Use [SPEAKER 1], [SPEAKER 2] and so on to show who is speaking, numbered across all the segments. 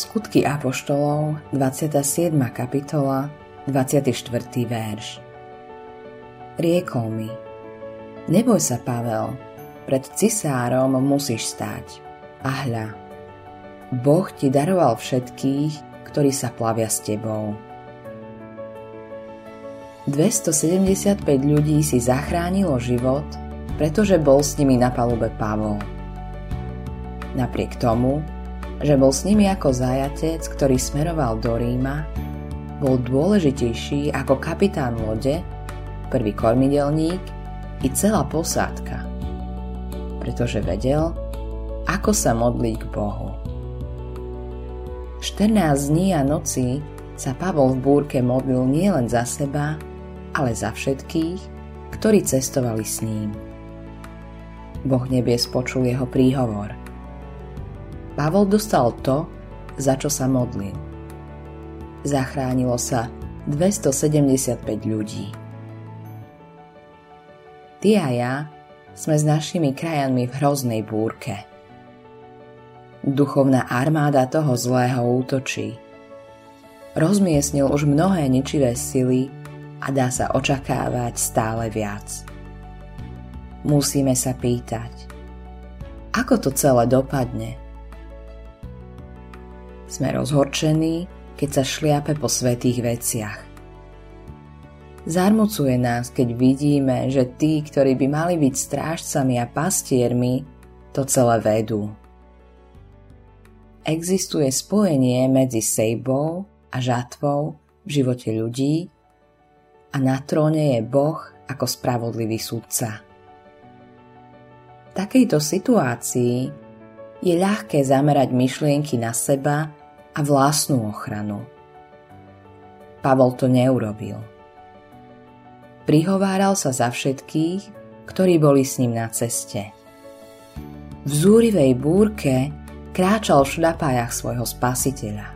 [SPEAKER 1] Skutky Apoštolov, 27. kapitola, 24. verš. Riekol mi, neboj sa, Pavel, pred cisárom musíš stáť. A hľa, Boh ti daroval všetkých, ktorí sa plavia s tebou. 275 ľudí si zachránilo život, pretože bol s nimi na palube Pavol. Napriek tomu, že bol s nimi ako zajatec, ktorý smeroval do Ríma, bol dôležitejší ako kapitán lode, prvý kormidelník i celá posádka, pretože vedel, ako sa modliť k Bohu. 14 dní a noci sa Pavol v búrke modlil nielen za seba, ale za všetkých, ktorí cestovali s ním. Boh nebies počul jeho príhovor – Pavol dostal to, za čo sa modlil. Zachránilo sa 275 ľudí. Ty a ja sme s našimi krajanmi v hroznej búrke. Duchovná armáda toho zlého útočí. Rozmiestnil už mnohé ničivé sily a dá sa očakávať stále viac. Musíme sa pýtať, ako to celé dopadne – sme rozhorčení, keď sa šliape po svetých veciach. Zarmucuje nás, keď vidíme, že tí, ktorí by mali byť strážcami a pastiermi, to celé vedú. Existuje spojenie medzi sejbou a žatvou v živote ľudí a na tróne je Boh ako spravodlivý sudca. V takejto situácii je ľahké zamerať myšlienky na seba a vlastnú ochranu. Pavol to neurobil. Prihováral sa za všetkých, ktorí boli s ním na ceste. V zúrivej búrke kráčal v šľapajach svojho spasiteľa.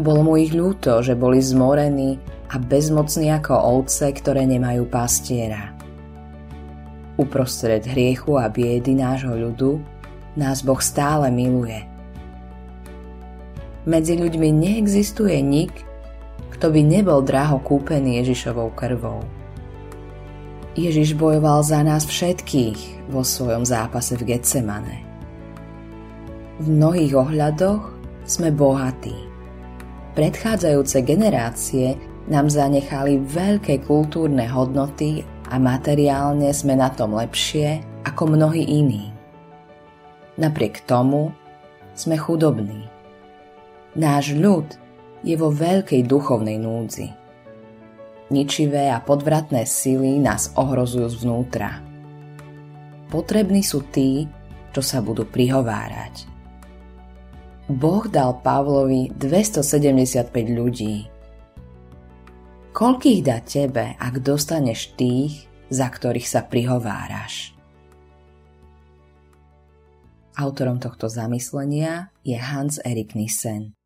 [SPEAKER 1] Bolo mu ich ľúto, že boli zmorení a bezmocní ako ovce, ktoré nemajú pastiera. Uprostred hriechu a biedy nášho ľudu nás Boh stále miluje – medzi ľuďmi neexistuje nik, kto by nebol draho kúpený Ježišovou krvou. Ježiš bojoval za nás všetkých vo svojom zápase v Getsemane. V mnohých ohľadoch sme bohatí. Predchádzajúce generácie nám zanechali veľké kultúrne hodnoty a materiálne sme na tom lepšie ako mnohí iní. Napriek tomu sme chudobní. Náš ľud je vo veľkej duchovnej núdzi. Ničivé a podvratné sily nás ohrozujú zvnútra. Potrební sú tí, čo sa budú prihovárať. Boh dal Pavlovi 275 ľudí. Koľkých dá tebe, ak dostaneš tých, za ktorých sa prihováraš? Autorom tohto zamyslenia je Hans Erik Nissen.